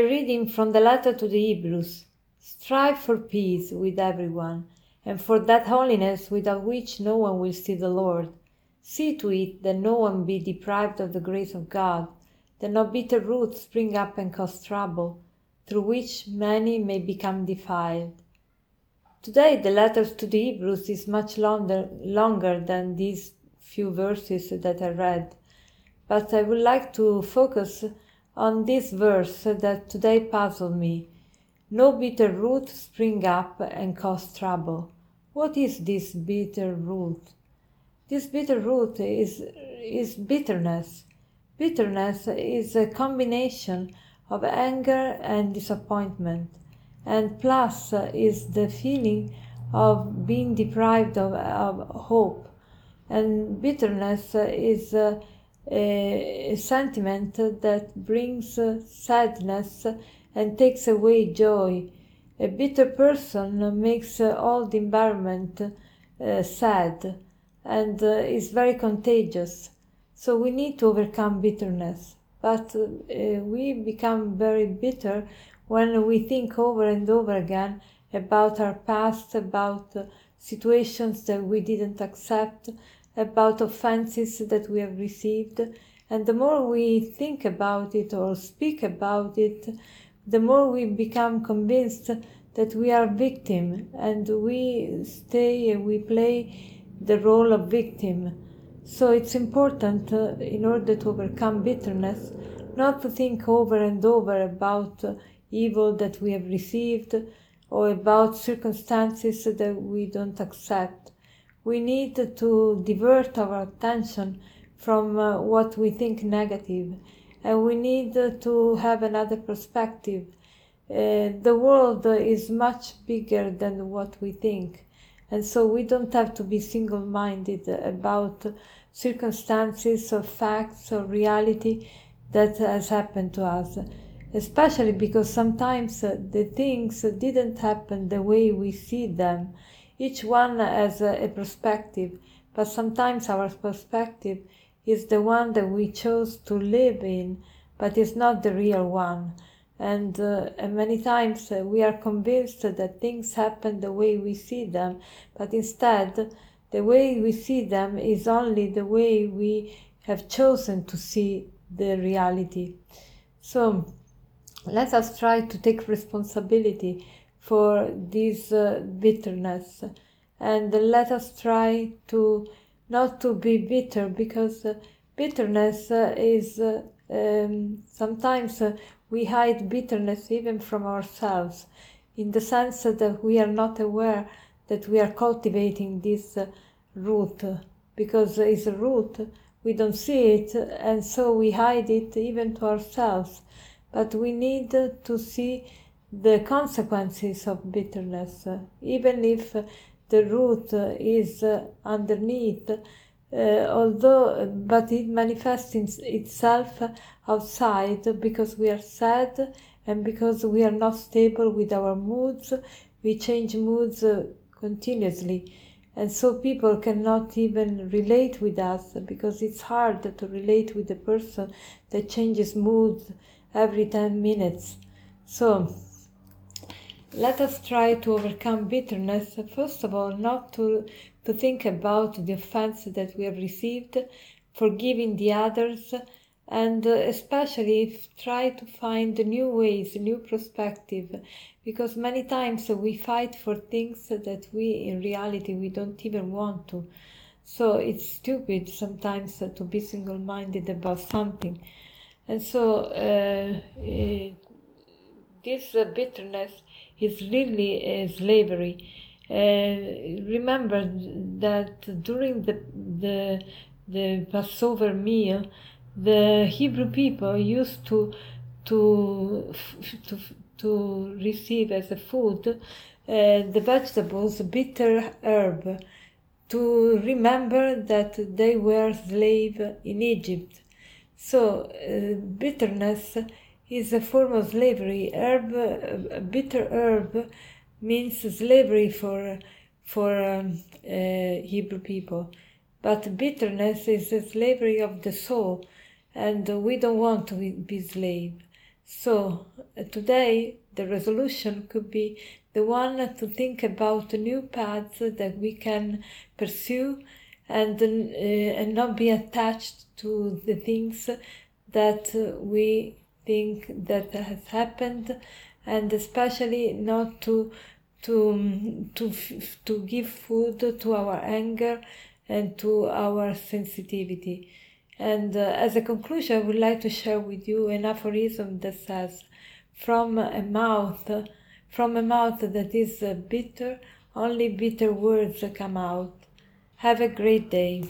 Reading from the letter to the Hebrews Strive for peace with everyone, and for that holiness without which no one will see the Lord. See to it that no one be deprived of the grace of God, that no bitter roots spring up and cause trouble, through which many may become defiled. Today, the letters to the Hebrews is much longer, longer than these few verses that I read, but I would like to focus on this verse that today puzzled me. No bitter root spring up and cause trouble. What is this bitter root? This bitter root is, is bitterness. Bitterness is a combination of anger and disappointment, and plus is the feeling of being deprived of, of hope. And bitterness is a, a sentiment that brings sadness and takes away joy. A bitter person makes all the environment uh, sad and uh, is very contagious. So we need to overcome bitterness. But uh, we become very bitter when we think over and over again about our past, about uh, situations that we didn't accept, about offenses that we have received. And the more we think about it or speak about it, the more we become convinced that we are victim and we stay and we play the role of victim so it's important uh, in order to overcome bitterness not to think over and over about uh, evil that we have received or about circumstances that we don't accept we need to divert our attention from uh, what we think negative and we need to have another perspective. Uh, the world is much bigger than what we think, and so we don't have to be single minded about circumstances or facts or reality that has happened to us, especially because sometimes the things didn't happen the way we see them. Each one has a perspective, but sometimes our perspective is the one that we chose to live in, but is not the real one. And, uh, and many times uh, we are convinced that things happen the way we see them, but instead, the way we see them is only the way we have chosen to see the reality. So, let us try to take responsibility for this uh, bitterness. And let us try to not to be bitter because uh, bitterness uh, is uh, um, sometimes uh, we hide bitterness even from ourselves in the sense that we are not aware that we are cultivating this root. Because it's a root we don't see it and so we hide it even to ourselves. But we need to see the consequences of bitterness even if the root is uh, underneath, uh, although but it manifests itself outside because we are sad and because we are not stable with our moods. We change moods uh, continuously. And so people cannot even relate with us because it's hard to relate with a person that changes moods every 10 minutes. So, let us try to overcome bitterness, first of all, not to, to think about the offense that we have received, forgiving the others, and uh, especially try to find new ways, new perspective, because many times we fight for things that we, in reality, we don't even want to. So it's stupid sometimes to be single minded about something. And so uh, uh, this bitterness is really slavery. Remember that during the, the, the Passover meal, the Hebrew people used to, to, to, to receive as a food uh, the vegetables bitter herb to remember that they were slave in Egypt. So uh, bitterness is a form of slavery. Herb, uh, bitter herb, means slavery for for um, uh, Hebrew people, but bitterness is a slavery of the soul, and we don't want to be slave. So uh, today the resolution could be the one to think about new paths that we can pursue and, uh, and not be attached to the things that we think that has happened and especially not to to to to give food to our anger and to our sensitivity. And uh, as a conclusion i would like to share with you an aphorism that says from a mouth from a mouth that is bitter only bitter words come out. Have a great day